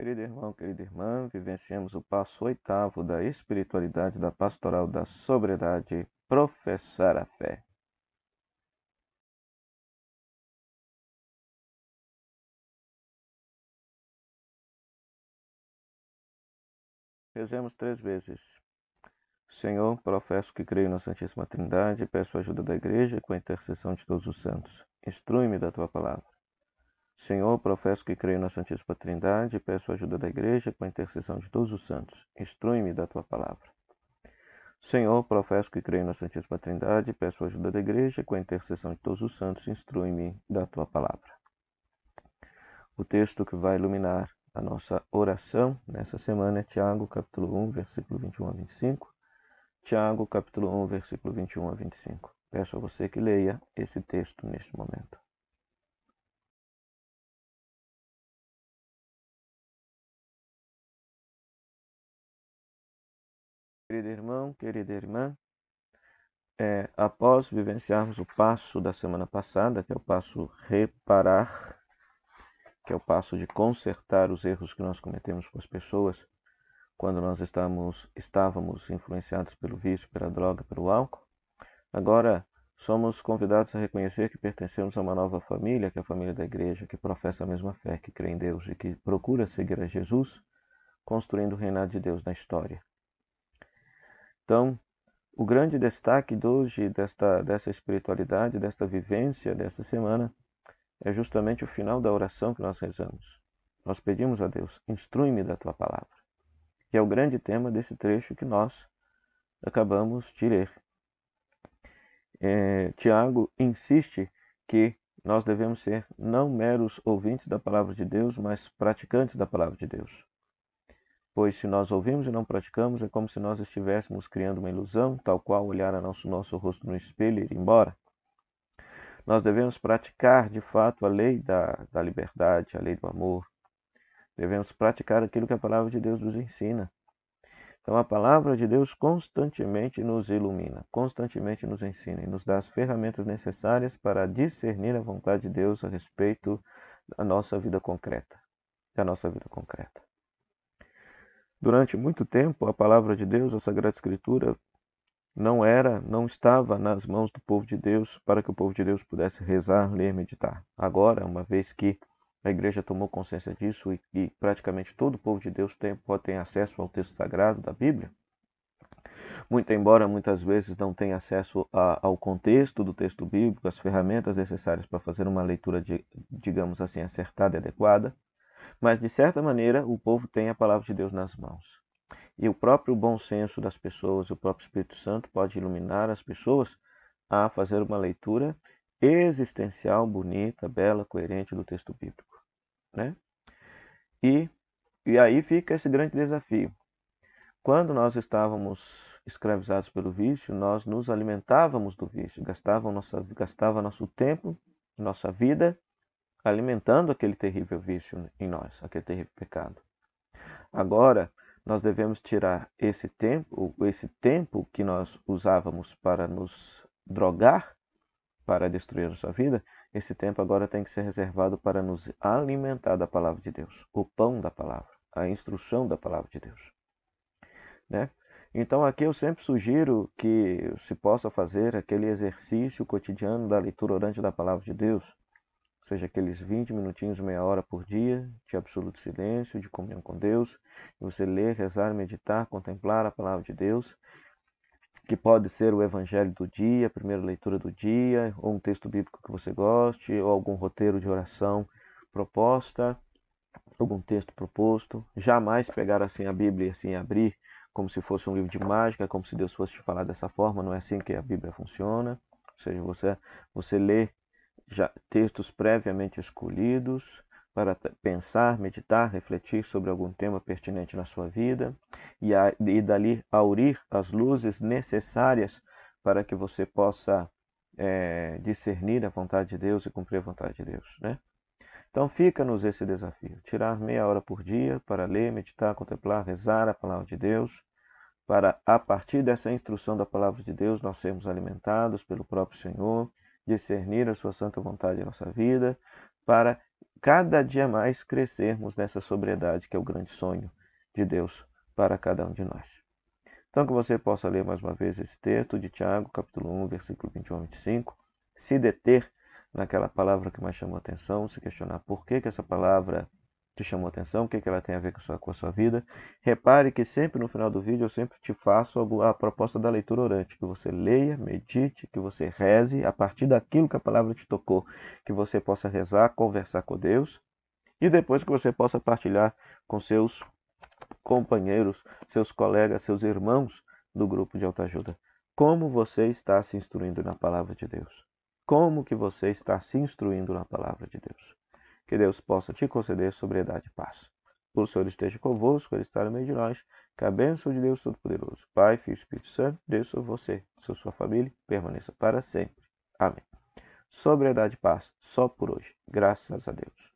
Querido irmão, querida irmã, vivenciamos o passo oitavo da espiritualidade da pastoral da sobriedade, professar a fé. Rezemos três vezes. Senhor, professo que creio na Santíssima Trindade peço a ajuda da Igreja com a intercessão de todos os santos. Instrui-me da tua palavra. Senhor, professo que creio na Santíssima Trindade e peço a ajuda da Igreja com a intercessão de todos os santos. Instrui-me da tua palavra. Senhor, professo que creio na Santíssima Trindade e peço a ajuda da Igreja com a intercessão de todos os santos. Instrui-me da tua palavra. O texto que vai iluminar a nossa oração nessa semana é Tiago, capítulo 1, versículo 21 a 25. Tiago, capítulo 1, versículo 21 a 25. Peço a você que leia esse texto neste momento. Querido irmão, querida irmã, é, após vivenciarmos o passo da semana passada, que é o passo reparar, que é o passo de consertar os erros que nós cometemos com as pessoas quando nós estamos, estávamos influenciados pelo vício, pela droga, pelo álcool, agora somos convidados a reconhecer que pertencemos a uma nova família, que é a família da igreja, que professa a mesma fé, que crê em Deus e que procura seguir a Jesus, construindo o reinado de Deus na história. Então, o grande destaque de hoje desta, dessa espiritualidade, desta vivência desta semana, é justamente o final da oração que nós rezamos. Nós pedimos a Deus, instrui-me da tua palavra. Que é o grande tema desse trecho que nós acabamos de ler. É, Tiago insiste que nós devemos ser não meros ouvintes da palavra de Deus, mas praticantes da palavra de Deus. Pois se nós ouvimos e não praticamos, é como se nós estivéssemos criando uma ilusão, tal qual olhar a nosso, nosso rosto no espelho e ir embora. Nós devemos praticar de fato a lei da, da liberdade, a lei do amor. Devemos praticar aquilo que a palavra de Deus nos ensina. Então a palavra de Deus constantemente nos ilumina, constantemente nos ensina e nos dá as ferramentas necessárias para discernir a vontade de Deus a respeito da nossa vida concreta, da nossa vida concreta. Durante muito tempo, a palavra de Deus, a Sagrada Escritura, não era, não estava nas mãos do povo de Deus para que o povo de Deus pudesse rezar, ler, meditar. Agora, uma vez que a igreja tomou consciência disso e, e praticamente todo o povo de Deus tem, pode ter acesso ao texto sagrado da Bíblia, muito embora muitas vezes não tenha acesso a, ao contexto do texto bíblico, as ferramentas necessárias para fazer uma leitura, de, digamos assim, acertada e adequada, mas, de certa maneira, o povo tem a palavra de Deus nas mãos. E o próprio bom senso das pessoas, o próprio Espírito Santo pode iluminar as pessoas a fazer uma leitura existencial, bonita, bela, coerente do texto bíblico. Né? E, e aí fica esse grande desafio. Quando nós estávamos escravizados pelo vício, nós nos alimentávamos do vício, gastava, nossa, gastava nosso tempo, nossa vida alimentando aquele terrível vício em nós, aquele terrível pecado. Agora, nós devemos tirar esse tempo, esse tempo que nós usávamos para nos drogar, para destruir a nossa vida, esse tempo agora tem que ser reservado para nos alimentar da palavra de Deus, o pão da palavra, a instrução da palavra de Deus. Né? Então aqui eu sempre sugiro que se possa fazer aquele exercício cotidiano da leitura orante da palavra de Deus, seja aqueles 20 minutinhos, meia hora por dia de absoluto silêncio, de comunhão com Deus, você ler, rezar, meditar, contemplar a palavra de Deus, que pode ser o evangelho do dia, a primeira leitura do dia, ou um texto bíblico que você goste, ou algum roteiro de oração proposta, algum texto proposto. Jamais pegar assim a Bíblia e assim abrir como se fosse um livro de mágica, como se Deus fosse te falar dessa forma, não é assim que a Bíblia funciona. Ou seja, você, você lê já textos previamente escolhidos para pensar, meditar, refletir sobre algum tema pertinente na sua vida e, a, e dali aurir as luzes necessárias para que você possa é, discernir a vontade de Deus e cumprir a vontade de Deus, né? Então fica-nos esse desafio, tirar meia hora por dia para ler, meditar, contemplar, rezar a palavra de Deus, para a partir dessa instrução da palavra de Deus nós sermos alimentados pelo próprio Senhor discernir a sua santa vontade em nossa vida, para cada dia mais crescermos nessa sobriedade que é o grande sonho de Deus para cada um de nós. Então que você possa ler mais uma vez esse texto de Tiago, capítulo 1, versículo 21 a 25, se deter naquela palavra que mais chamou atenção, se questionar por que, que essa palavra te chamou atenção, o que, que ela tem a ver com a, sua, com a sua vida. Repare que sempre no final do vídeo eu sempre te faço a proposta da leitura orante, que você leia, medite, que você reze a partir daquilo que a palavra te tocou, que você possa rezar, conversar com Deus e depois que você possa partilhar com seus companheiros, seus colegas, seus irmãos do grupo de autoajuda. Como você está se instruindo na palavra de Deus? Como que você está se instruindo na palavra de Deus? Que Deus possa te conceder sobriedade e paz. O Senhor esteja convosco, Ele está no meio de nós. Que a bênção de Deus Todo-Poderoso, Pai, Filho e Espírito Santo, Deus sobre você, sobre sua família, permaneça para sempre. Amém. Sobriedade e paz, só por hoje. Graças a Deus.